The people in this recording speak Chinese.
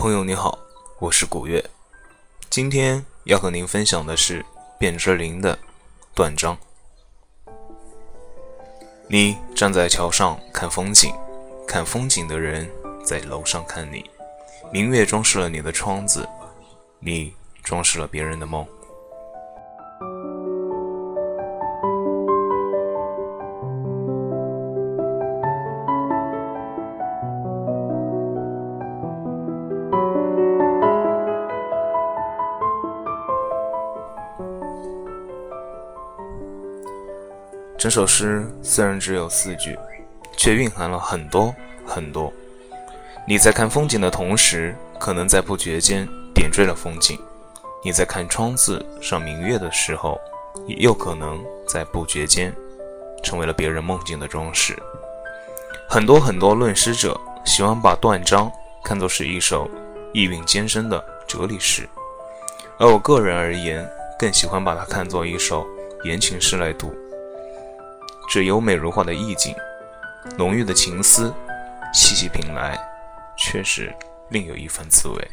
朋友你好，我是古月，今天要和您分享的是卞之琳的《断章》。你站在桥上看风景，看风景的人在楼上看你。明月装饰了你的窗子，你装饰了别人的梦。整首诗虽然只有四句，却蕴含了很多很多。你在看风景的同时，可能在不觉间点缀了风景；你在看窗子上明月的时候，也有可能在不觉间成为了别人梦境的装饰。很多很多论诗者喜欢把断章看作是一首意蕴艰深的哲理诗，而我个人而言，更喜欢把它看作一首言情诗来读。这优美如画的意境，浓郁的情思，细细品来，却是另有一番滋味。